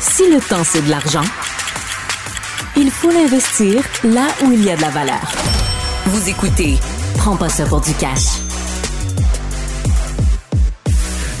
Si le temps, c'est de l'argent, il faut l'investir là où il y a de la valeur. Vous écoutez Prends pas ça pour du cash.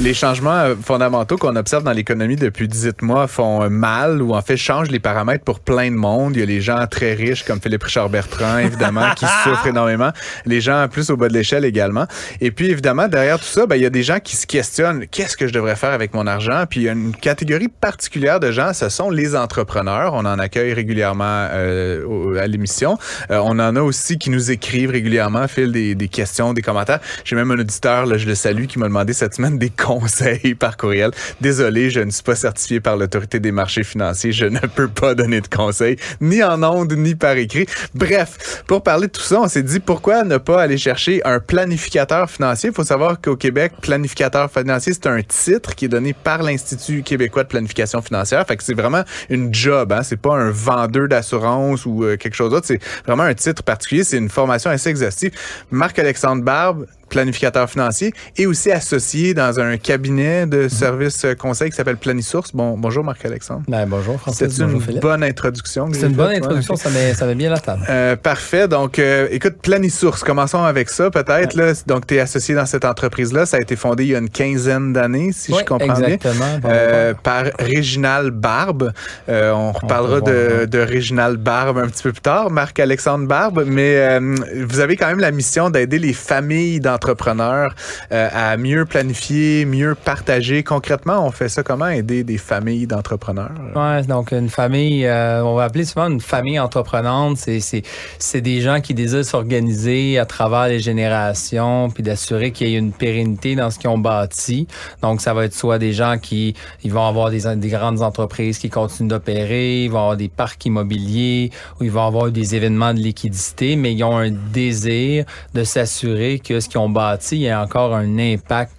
Les changements euh, fondamentaux qu'on observe dans l'économie depuis 18 mois font euh, mal ou en fait changent les paramètres pour plein de monde. Il y a les gens très riches comme Philippe Richard Bertrand, évidemment, qui souffrent énormément. Les gens plus au bas de l'échelle également. Et puis, évidemment, derrière tout ça, ben, il y a des gens qui se questionnent qu'est-ce que je devrais faire avec mon argent? Puis, il y a une catégorie particulière de gens, ce sont les entrepreneurs. On en accueille régulièrement euh, à l'émission. on en a aussi qui nous écrivent régulièrement, fil des, des questions, des commentaires. J'ai même un auditeur, là, je le salue, qui m'a demandé cette semaine des conseils par courriel. Désolé, je ne suis pas certifié par l'autorité des marchés financiers. Je ne peux pas donner de conseils, ni en ondes, ni par écrit. Bref, pour parler de tout ça, on s'est dit pourquoi ne pas aller chercher un planificateur financier. Il faut savoir qu'au Québec, planificateur financier, c'est un titre qui est donné par l'Institut québécois de planification financière. Fait que c'est vraiment une job, hein. C'est pas un vendeur d'assurance ou euh, quelque chose d'autre. C'est vraiment un titre particulier. C'est une formation assez exhaustive. Marc-Alexandre Barbe, planificateur financier et aussi associé dans un cabinet de services euh, conseil qui s'appelle Planisource. Bon, bonjour Marc-Alexandre. Ben, bonjour Francis. C'est une bonne introduction. C'est une bonne introduction, ça, met, ça met bien la table. Euh, parfait. Donc, euh, écoute, Planisource, commençons avec ça peut-être. Là. Donc, tu es associé dans cette entreprise-là. Ça a été fondé il y a une quinzaine d'années, si je comprends exactement, bien. Euh, par Réginald Barbe. On reparlera de, de Réginald Barbe un petit peu plus tard, Marc-Alexandre Barbe. Mais vous avez quand même la mission d'aider les familles dans entrepreneurs euh, à mieux planifier, mieux partager. Concrètement, on fait ça comment? Aider des familles d'entrepreneurs? Ouais, donc une famille, euh, on va appeler souvent une famille entreprenante, c'est des gens qui désirent s'organiser à travers les générations, puis d'assurer qu'il y ait une pérennité dans ce qu'ils ont bâti. Donc, ça va être soit des gens qui ils vont avoir des, des grandes entreprises qui continuent d'opérer, ils vont avoir des parcs immobiliers, ou ils vont avoir des événements de liquidité, mais ils ont un désir de s'assurer que ce qu'ils ont il y a encore un impact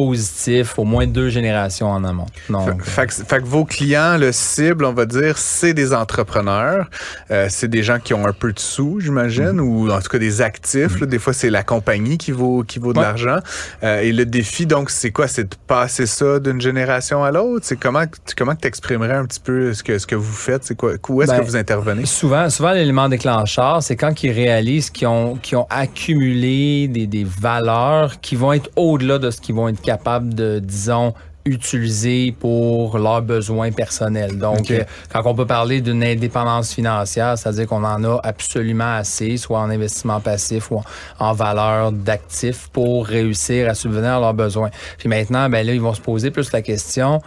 positif au moins deux générations en amont. Donc, fait, que vos clients, le cible, on va dire, c'est des entrepreneurs, euh, c'est des gens qui ont un peu de sous, j'imagine, mhm. ou en tout cas des actifs. des fois, c'est la compagnie qui vaut qui vaut de l'argent. Euh, et le défi, donc, c'est quoi? C'est de passer ça d'une génération à l'autre? C'est comment comment tu exprimerais un petit peu ce que ce que vous faites? C'est quoi Où est-ce que ben, vous intervenez? Souvent, souvent l'élément déclencheur, c'est quand ils réalisent qu'ils ont qu'ils ont accumulé des, des valeurs qui vont être au-delà de ce qu'ils vont être capables de, disons, utiliser pour leurs besoins personnels. Donc, euh, quand on peut parler d'une indépendance financière, c'est-à-dire qu'on en a absolument assez, soit en investissement passif ou en, valeur d'actifs pour réussir à subvenir à leurs besoins. Puis maintenant, ben là, ils vont se poser plus la question,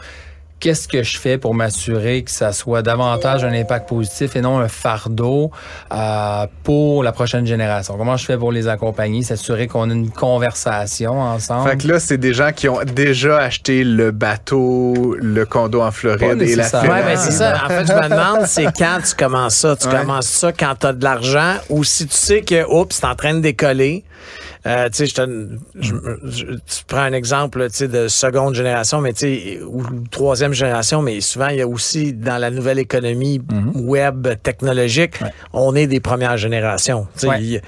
qu'est-ce que je fais pour m'assurer que ça soit davantage un impact positif et non un fardeau euh, pour la prochaine génération? Comment je fais pour les accompagner, s'assurer qu'on a une conversation ensemble? Fait que là, c'est des gens qui ont déjà acheté le bateau, le condo en Floride et la Oui, ben c'est ça. En fait, je me demande, c'est quand tu commences ça? Tu commences ça quand tu as de l'argent ou si tu sais que, oups, c'est en train de décoller. Euh, tu sais, je, tu prends un exemple de seconde génération, mais tu sais, ou troisième génération, mais souvent, il y a aussi dans la nouvelle économie mhm. web technologique, on est des premières générations. Ce qui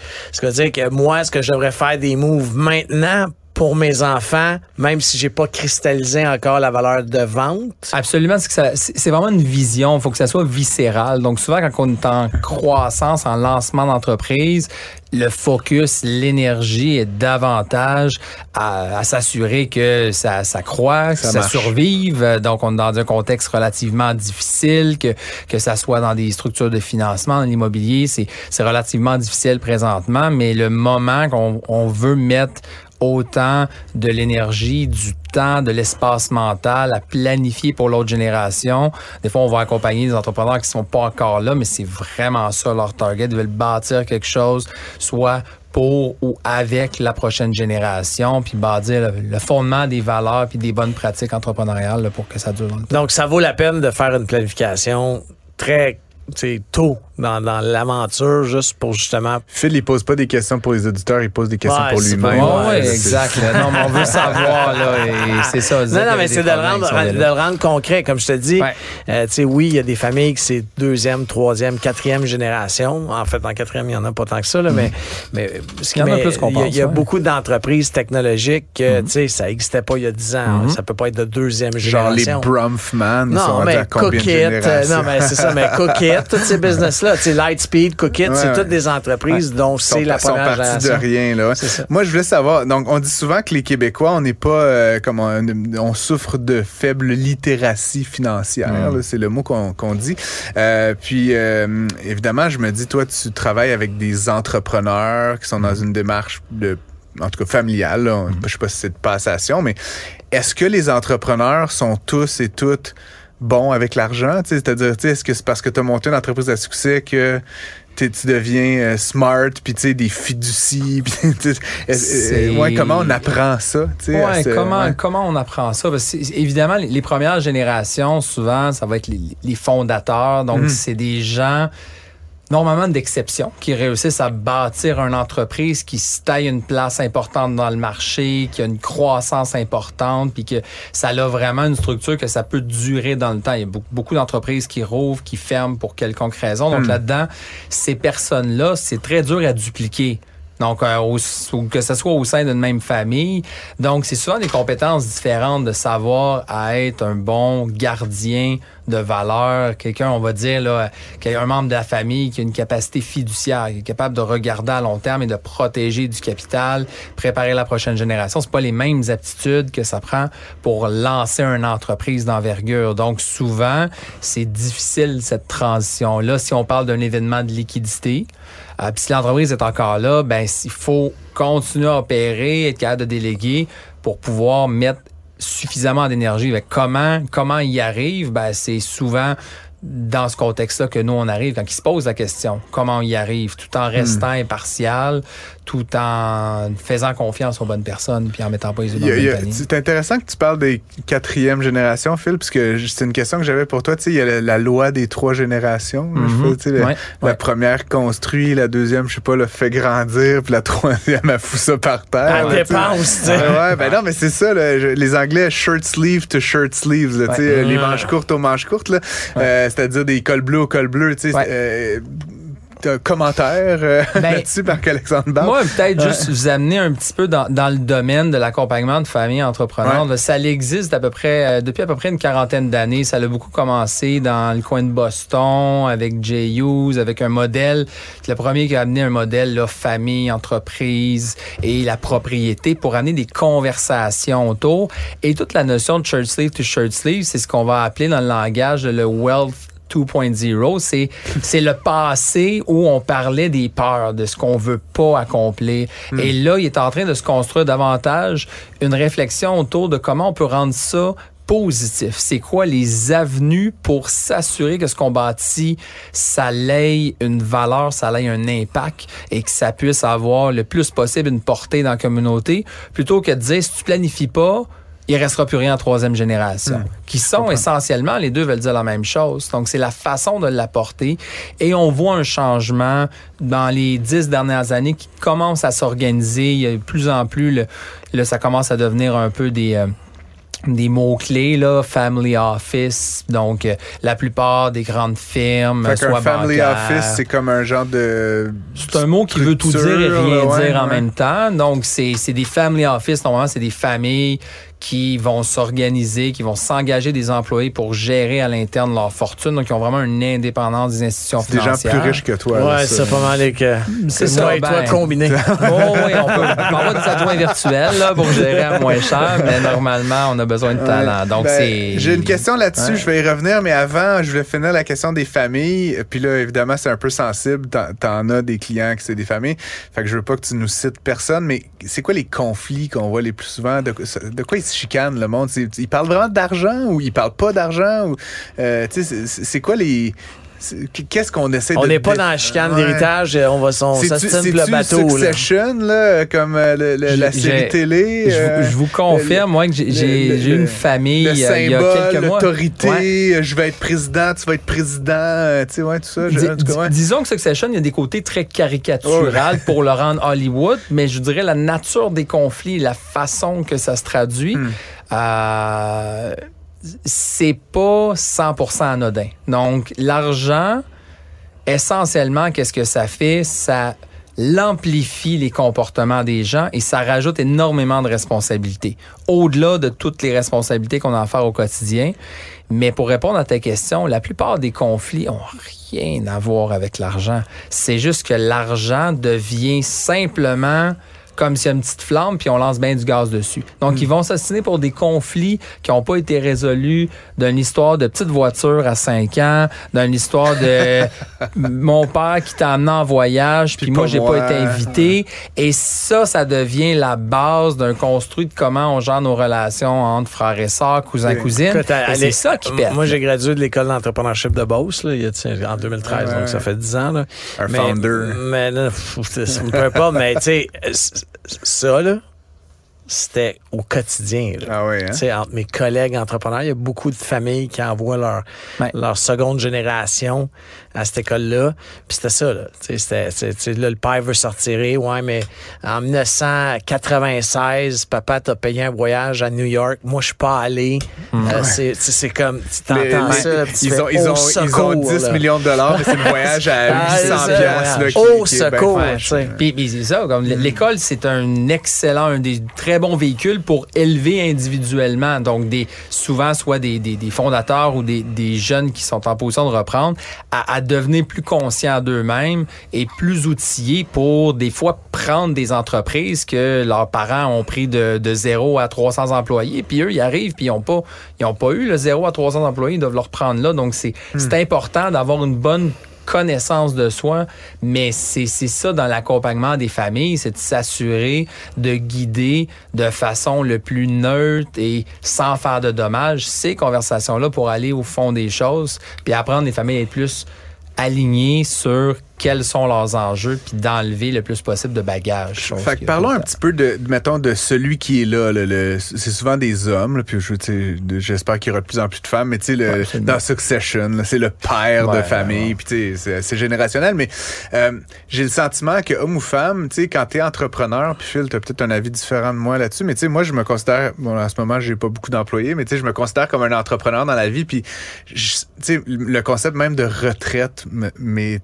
veut dire que moi, est-ce que je devrais faire des moves maintenant pour mes enfants, même si j'ai pas cristallisé encore la valeur de vente? Absolument, c'est vraiment une vision. Il faut que ça soit viscéral. Donc souvent, quand on est en croissance, en lancement d'entreprise, le focus, l'énergie est davantage à, s'assurer que ça, ça croît, que ça, survive. Donc, on est dans un contexte relativement difficile, que, que ça soit dans des structures de financement, dans l'immobilier, c'est relativement difficile présentement, mais le moment qu'on on veut mettre autant de l'énergie, du temps, de l'espace mental à planifier pour l'autre génération. Des fois, on va accompagner des entrepreneurs qui sont pas encore là, mais c'est vraiment ça leur target. Ils veulent bâtir quelque chose, soit pour ou avec la prochaine génération, puis bâtir le, fondement des valeurs puis des bonnes pratiques entrepreneuriales pour que ça dure. Donc, ça vaut la peine de faire une planification très tôt dans, dans l'aventure juste pour justement. Phil, il pose pas des questions pour les auditeurs, il pose des questions Ouais, pour lui-même. Oui, Ouais, exact. là. Non, mais on veut savoir, là, et c'est ça. Non, non, mais c'est de, le rendre, de le rendre concret. Comme je te dis, Ouais. euh, tu sais, oui, il y a des familles qui c'est deuxième, troisième, quatrième génération. En fait, en quatrième, il y en a pas tant que ça, là, mais, mais, ce qui- Mm. Il y en a mais plus qu'on il y a- Il y a pense, ouais. beaucoup d'entreprises technologiques que, Mm-hmm. tu sais, ça n'existait pas il y a 10 ans. hein. Ça peut pas être de deuxième Genre les génération. Brumfman, Non, mais à combien de Cookit, euh, générations? non, mais c'est ça, mais Cookit, tous ces business-là, sais, Lightspeed, Cookit, Ouais, c'est toutes des entreprises dont c'est la première partis de génération. rien là. C'est ça. Moi, je voulais savoir. Donc, on dit souvent que les Québécois, on n'est pas euh, comme on, on souffre de faible littératie financière. Mm. là, C'est le mot qu'on dit. Euh, puis, euh, évidemment, je me dis, toi, tu travailles avec des entrepreneurs qui sont dans une démarche de en tout cas familiale. là. Je sais pas si c'est de passation, mais est-ce que les entrepreneurs sont tous et toutes bons avec l'argent? C'est-à-dire, tu sais, est-ce que c'est parce que tu as monté une entreprise à succès que tu deviens euh, smart, puis tu sais, des fiducies, ouais, comment on apprend ça? Ouais, ce- comment, ouais. comment on apprend ça? Parce que c'est- évidemment, les, les premières générations, souvent, ça va être les, les fondateurs. Donc, Mhm. c'est des gens normalement d'exception qui réussissent à bâtir une entreprise qui se taille une place importante dans le marché, qui a une croissance importante, puis que ça a vraiment une structure que ça peut durer dans le temps. Il y a beaucoup, d'entreprises qui rouvrent, qui ferment pour quelconque raison. Donc Hmm. là-dedans, ces personnes-là, c'est très dur à dupliquer. Donc, euh, au- que ce soit au sein d'une même famille. Donc, c'est souvent des compétences différentes de savoir à être un bon gardien de valeur, quelqu'un, on va dire, là, qui est un membre de la famille qui a une capacité fiduciaire, qui est capable de regarder à long terme et de protéger du capital, préparer la prochaine génération. C'est pas les mêmes aptitudes que ça prend pour lancer une entreprise d'envergure. Donc, souvent, c'est difficile cette transition-là. Si on parle d'un événement de liquidité, euh, puis si l'entreprise est encore là, ben il faut continuer à opérer, être capable de déléguer pour pouvoir mettre suffisamment d'énergie. Comment comment y arrive? Ben c'est souvent dans ce contexte-là que nous on arrive quand il se pose la question comment on y arrive tout en restant impartial, tout en faisant confiance aux bonnes personnes puis en mettant pas les yeux dans le panier. C'est intéressant que tu parles des quatrième génération, Phil, puisque c'est une question que j'avais pour toi. Tu sais, il y a la, la loi des trois générations. sais, tu sais, la, Ouais, la ouais. première construit, la deuxième, je sais pas, le fait grandir, puis la troisième, elle fout ça par terre. Sais. dépense, tu sais. Ouais, ouais, ben non, mais c'est ça, là, les Anglais, shirt sleeve to shirt sleeves, là, tu sais, les manches courtes aux manches courtes, là, Euh, c'est-à-dire des cols bleus aux cols bleus, tu sais. Ouais. euh, commentaire euh, Ben, là-dessus par Alexandre Barbe? Moi, peut-être juste vous amener un petit peu dans, dans le domaine de l'accompagnement de familles entrepreneurs. Ouais. Ça existe à peu près, euh, depuis à peu près une quarantaine d'années. Ça a beaucoup commencé dans le coin de Boston avec Jay Hughes, avec un modèle. C'est le premier qui a amené un modèle là, famille, entreprise et la propriété pour amener des conversations autour. Et toute la notion de shirt sleeve to shirt sleeve, c'est ce qu'on va appeler dans le langage le wealth 2.0, c'est c'est le passé où on parlait des peurs, de ce qu'on veut pas accomplir. Et là, il est en train de se construire davantage une réflexion autour de comment on peut rendre ça positif. C'est quoi les avenues pour s'assurer que ce qu'on bâtit, ça ait une valeur, ça ait un impact et que ça puisse avoir le plus possible une portée dans la communauté, plutôt que de dire si tu planifies pas, il restera plus rien en troisième génération, qui sont essentiellement, les deux veulent dire la même chose. Donc, c'est la façon de l'apporter. Et on voit un changement dans les dix dernières années qui commence à s'organiser. Il y a de plus en plus, le, ça commence à devenir un peu des... euh, des mots-clés, là, family office, donc euh, la plupart des grandes firmes, Fait soit family office, c'est comme un genre de. C'est un mot qui veut tout dire et rien ouais, dire en même temps. Donc, c'est c'est des family office. Normalement, c'est des familles qui vont s'organiser, qui vont s'engager des employés pour gérer à l'interne leur fortune. Donc, ils ont vraiment une indépendance des institutions C'est des gens financières. plus riches que toi. là, Ouais, ça. c'est pas mal les que. C'est que ça, Moi et ben. toi combinés. Oh oui, on peut, on peut avoir des adjoints virtuels là, pour gérer à moins cher, mais normalement, on a besoin de talent. Donc, Ben, c'est... J'ai une question là-dessus, Ouais. je vais y revenir, mais avant, je voulais finir la question des familles. Puis là, évidemment, c'est un peu sensible. T'en, t'en as des clients qui c'est des familles. Fait que je veux pas que tu nous cites personne, mais c'est quoi les conflits qu'on voit les plus souvent? De, de quoi ils se chicanent, le monde? Ils parlent vraiment d'argent ou ils parlent pas d'argent? Ou, euh, c'est quoi les. Qu'est-ce qu'on essaie de. On n'est pas dans la chicane Ouais. d'héritage, on va on C'est-tu- s'astine le bateau. Succession, là, comme euh, le- le- la série télé. Je, euh, vous- je vous confirme, moi, que j'ai- une le- famille le euh, il y a quelques mois. l'autorité, Ouais. euh, je vais être président, tu vas être président, euh, tu sais, ouais, tout ça. Dis- ouais. Disons que Succession, il y a des côtés très caricatural pour le rendre Hollywood, mais je dirais la nature des conflits, la façon que ça se traduit, Hmm. euh, c'est pas 100% anodin. Donc, l'argent, essentiellement, qu'est-ce que ça fait? Ça l'amplifie les comportements des gens et ça rajoute énormément de responsabilités. Au-delà de toutes les responsabilités qu'on a à faire au quotidien. Mais pour répondre à ta question, la plupart des conflits ont rien à voir avec l'argent. C'est juste que l'argent devient simplement comme s'il y a une petite flamme, puis on lance bien du gaz dessus. Donc, ils vont s'assiner pour des conflits qui n'ont pas été résolus, d'une histoire de petite voiture à 5 ans, d'une histoire de mon père qui t'a amené en voyage, puis Puis moi, j'ai pas été invité. Et ça, ça devient la base d'un construit de comment on gère nos relations entre frères et sœurs, cousins, cousines. C'est ça qui pète. Moi, j'ai gradué de l'école d'entrepreneurship de Beauce là, il y a, en 2013, Ouais. donc ça fait 10 ans. Là. Un mais, founder. Mais là, pff, c'est- ça me plaît pas, mais tu sais, ça, là, c'était au quotidien. là. Ah ouais, hein? Tu sais, entre mes collègues entrepreneurs, il y a beaucoup de familles qui envoient leur, Ouais. leur seconde génération à cette école-là. Puis c'était ça, là. Tu sais, c'était- sais, là, le père veut sortir. Ouais, mais en 1996, papa t'a payé un voyage à New York. Moi, je suis pas allé. Euh, c'est- c'est c'est comme, tu t'entends ça. tu ils, fais, ont, ils, ont, ils ont secours, 10 là. millions de dollars, mais c'est le voyage à Ah, 800 c'est ça. piastres, là, qui- Au secours. Puis, puis c'est ça, comme l- l'école, c'est un excellent, un des très bons véhicules pour élever individuellement. Donc, des, souvent, soit des, des, des fondateurs ou des, des jeunes qui sont en position de reprendre, à, à devenir plus conscients d'eux-mêmes et plus outillés pour, des fois, prendre des entreprises que leurs parents ont pris de, de 0 à 300 employés. Puis eux, ils arrivent, puis ils n'ont pas, ils ont pas eu le 0 à 300 employés, ils doivent le reprendre là. Donc, c'est c'est important d'avoir une bonne connaissance de soi, mais c'est c'est ça dans l'accompagnement des familles, c'est de s'assurer de guider de façon le plus neutre et sans faire de dommages ces conversations-là pour aller au fond des choses, puis apprendre les familles à être plus alignées sur quels sont leurs enjeux, puis d'enlever le plus possible de bagages. Fait que parlons un petit peu de, mettons, de celui qui est là. le- c'est souvent des hommes, là, puis j'espère qu'il y aura de plus en plus de femmes, mais tu sais, le- Ouais, dans Succession, c'est le père de Ouais, famille, puis tu sais, c'est- générationnel, mais euh, j'ai le sentiment que homme ou femme, tu sais, quand t'es entrepreneur, puis Phil, t'as peut-être un avis différent de moi là-dessus, mais tu sais, moi, je me considère, bon, en ce moment, j'ai pas beaucoup d'employés, mais tu sais, je me considère comme un entrepreneur dans la vie, puis tu sais, le concept même de retraite m'est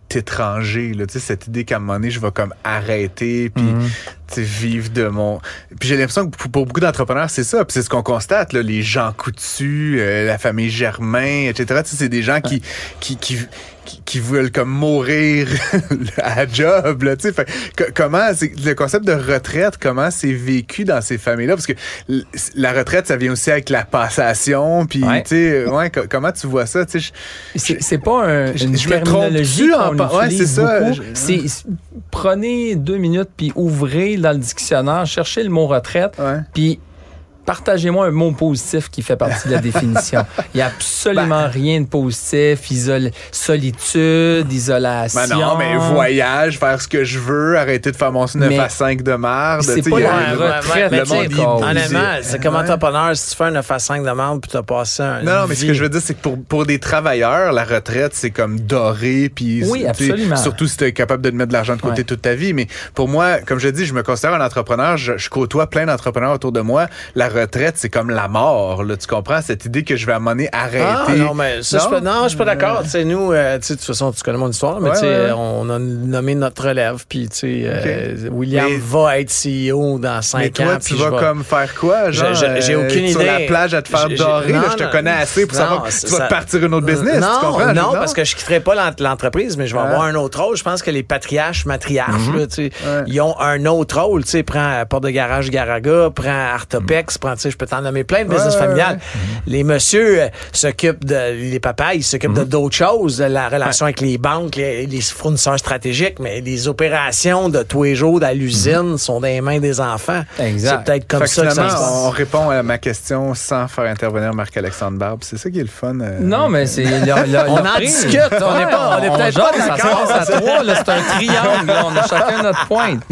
là, cette idée qu'à un moment donné, je vais comme arrêter, puis Mhm. vivre de mon. Puis j'ai l'impression que pour, beaucoup d'entrepreneurs, c'est ça. Puis c'est ce qu'on constate, là, les gens coutus, euh, la famille Germain, etc. C'est des gens qui, qui, qui, qui, qui veulent comme mourir à job. Là, tu sais. Fait comment le concept de retraite, comment c'est vécu dans ces familles-là? Parce que la retraite, ça vient aussi avec la passation. Puis, Ouais. tu sais, ouais, co- comment tu vois ça? Tu sais, je- C'est pas un, Je- une je me trompe-tu en ouais, c'est ça, je- prenez deux minutes puis ouvrez dans le dictionnaire, cherchez le mot retraite, puis partagez-moi un mot positif qui fait partie de la définition. Il n'y a absolument rien de positif. Isole, solitude, isolation. Ben non, mais voyage, faire ce que je veux, arrêter de faire mon 9 Mais à 5 de marde. c'est pas il y a la retraite, le monde, Honnêtement, c'est comme entrepreneur, si tu fais un 9 à 5 de membre puis tu as passé un. Non, non, mais ce que je veux dire, c'est que pour, pour des travailleurs, la retraite, c'est comme doré. Puis, Oui, absolument. Surtout si tu es capable de te mettre de l'argent de côté Ouais. toute ta vie. Mais pour moi, comme je dis, je me considère un entrepreneur. Je, je côtoie plein d'entrepreneurs autour de moi. La retraite, c'est comme la mort. Là, tu comprends? Cette idée que je vais à un donné arrêter. Ah, non, mais ça, je suis pas- non, je suis pas d'accord. Nous, euh, de toute façon, tu connais mon histoire, mais Ouais, ouais, on a nommé notre relève, puis euh, William Mais- va être CEO dans 5 Mais toi, ans. tu vas comme faire quoi? Genre, J'ai- euh, aucune Sur idée. la plage à te faire dorer. là, je te connais assez pour savoir que tu vas partir une autre business. Non, tu comprends? non, parce que je quitterai pas l'ent- l'entreprise, mais je vais avoir un autre rôle. Je pense que les patriarches, matriarches, Ouais. ils ont un autre rôle. Tu sais, prends Porte de Garage Garaga, prends Artopex, prends, tu sais, je peux t'en nommer plein de business familiales. Les messieurs euh, s'occupent de, les papas, ils s'occupent de d'autres choses, de la relation avec les banques, les, les fournisseurs stratégiques, mais les opérations de tous les jours à l'usine sont dans les mains des enfants. Exact. C'est peut-être comme Fait ça que ça se passe. on répond à ma question sans faire intervenir Marc-Alexandre Barbe. C'est ça qui est le fun. euh, Non, mais c'est. On en discute, on est pas- on est peut-être pas ça se d'accord. passe à trois, c'est un triangle, là, on a chacun notre pointe.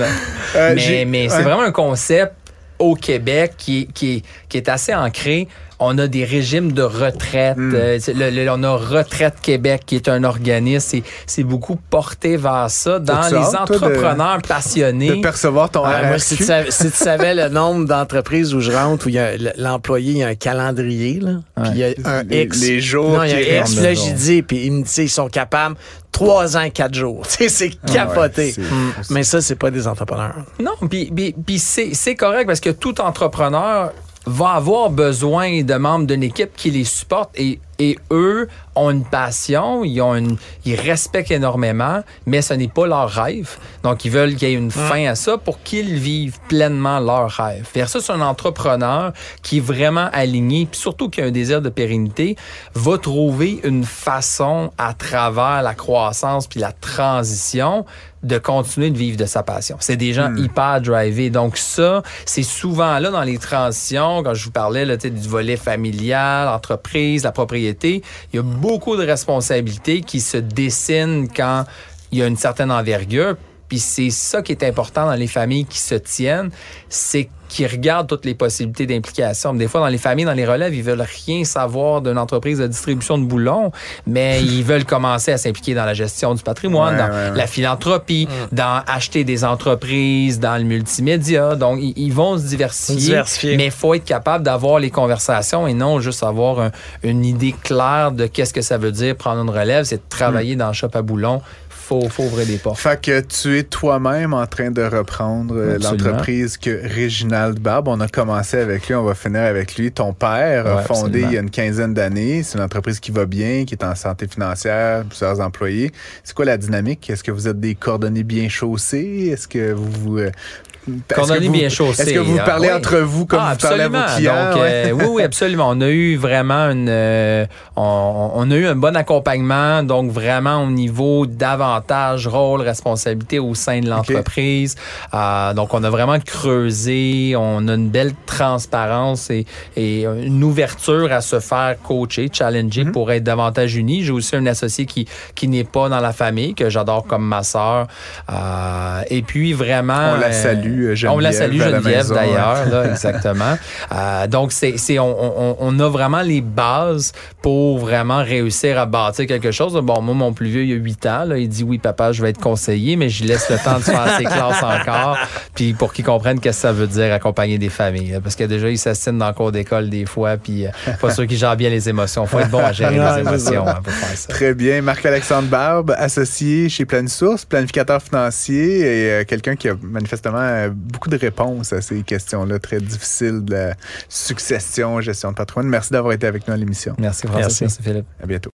Euh, mais c'est ouais. vraiment un concept au Québec qui, qui, qui est assez ancré. On a des régimes de retraite. Hmm. euh, le- le- on a Retraite Québec qui est un organisme. C'est- C'est beaucoup porté vers ça dans les toi, de- entrepreneurs passionnés. de percevoir ton Ah, moi, si tu, savais, si tu savais le nombre d'entreprises où je rentre, où il y a l- l'employé, il y a un calendrier, là, puis il y a un Les- X. les jours Non, il y a un X, là, j'ai dit, puis ils me disent, ils sont capables trois ans, quatre jours. Tu sais, c'est capoté. c'est- Mm. Mais ça, c'est pas des entrepreneurs. Non, puis, c'est correct parce que tout entrepreneur va avoir besoin de membres d'une équipe qui les supporte et, et eux ont une passion, ils, ont une, ils respectent énormément, mais ce n'est pas leur rêve. Donc, ils veulent qu'il y ait une fin à ça pour qu'ils vivent pleinement leur rêve. Versus un entrepreneur qui est vraiment aligné, puis surtout qui a un désir de pérennité, va trouver une façon à travers la croissance puis la transition de continuer de vivre de sa passion. C'est des gens hyper drivés. Donc ça, c'est souvent là dans les transitions, quand je vous parlais là, du volet familial, entreprise, la propriété, il y a beaucoup de responsabilités qui se dessinent quand il y a une certaine envergure. Puis c'est ça qui est important dans les familles qui se tiennent, c'est qu'ils regardent toutes les possibilités d'implication. Des fois, dans les familles, dans les relèves, ils veulent rien savoir d'une entreprise de distribution de boulons, mais ils veulent commencer à s'impliquer dans la gestion du patrimoine, Ouais, dans ouais, ouais. la philanthropie, dans acheter des entreprises, dans le multimédia. Donc, ils, vont se diversifier, Diversifier. mais il faut être capable d'avoir les conversations et non juste avoir un- une idée claire de qu'est-ce que ça veut dire prendre une relève, c'est de travailler dans le shop à boulons. Faut, faut ouvrir des portes. Fait que tu es toi-même en train de reprendre euh, l'entreprise que Réginald Barbe, on a commencé avec lui, on va finir avec lui. Ton père a fondé absolument. il y a une quinzaine d'années. C'est une entreprise qui va bien, qui est en santé financière, plusieurs employés. C'est quoi la dynamique? Est-ce que vous êtes des cordonniers bien chaussés? Est-ce que vous... vous vous- bien chaussés, Est-ce que vous hein, parlez oui. entre vous comme Ah, vous parlez à vos clients? Donc, euh, oui, oui, absolument. On a eu vraiment une, euh, on, on a eu un bon accompagnement, donc vraiment au niveau davantage rôle, responsabilité au sein de l'entreprise. Euh, donc, on a vraiment creusé, on a une belle transparence et, et une ouverture à se faire coacher, challenger Mhm. pour être davantage unis. J'ai aussi un associé qui qui n'est pas dans la famille que j'adore comme ma sœur. Euh, et puis vraiment, On la euh, salue, euh, On la Geneviève, salue Geneviève d'ailleurs, là, exactement. Euh, donc c'est on, on, on a vraiment les bases pour vraiment réussir à bâtir quelque chose. Bon, moi mon plus vieux il a 8 ans, là, il dit oui papa, je vais être conseiller, mais je lui laisse le temps de faire ses classes encore, puis pour qu'il comprenne qu'est-ce que ça veut dire accompagner des familles, là. parce que déjà il s'assine dans le cours d'école des fois, puis euh, pas sûr qu'il gère bien les émotions. Faut être bon à gérer les émotions hein, pour faire ça. Très bien. Marc-Alexandre Barbe, associé chez Planisource, planificateur financier et euh, quelqu'un qui a manifestement euh, beaucoup de réponses à ces questions-là très difficiles de la succession, gestion de patrimoine. Merci d'avoir été avec nous à l'émission. Merci Francis, Merci. merci Philippe. À bientôt.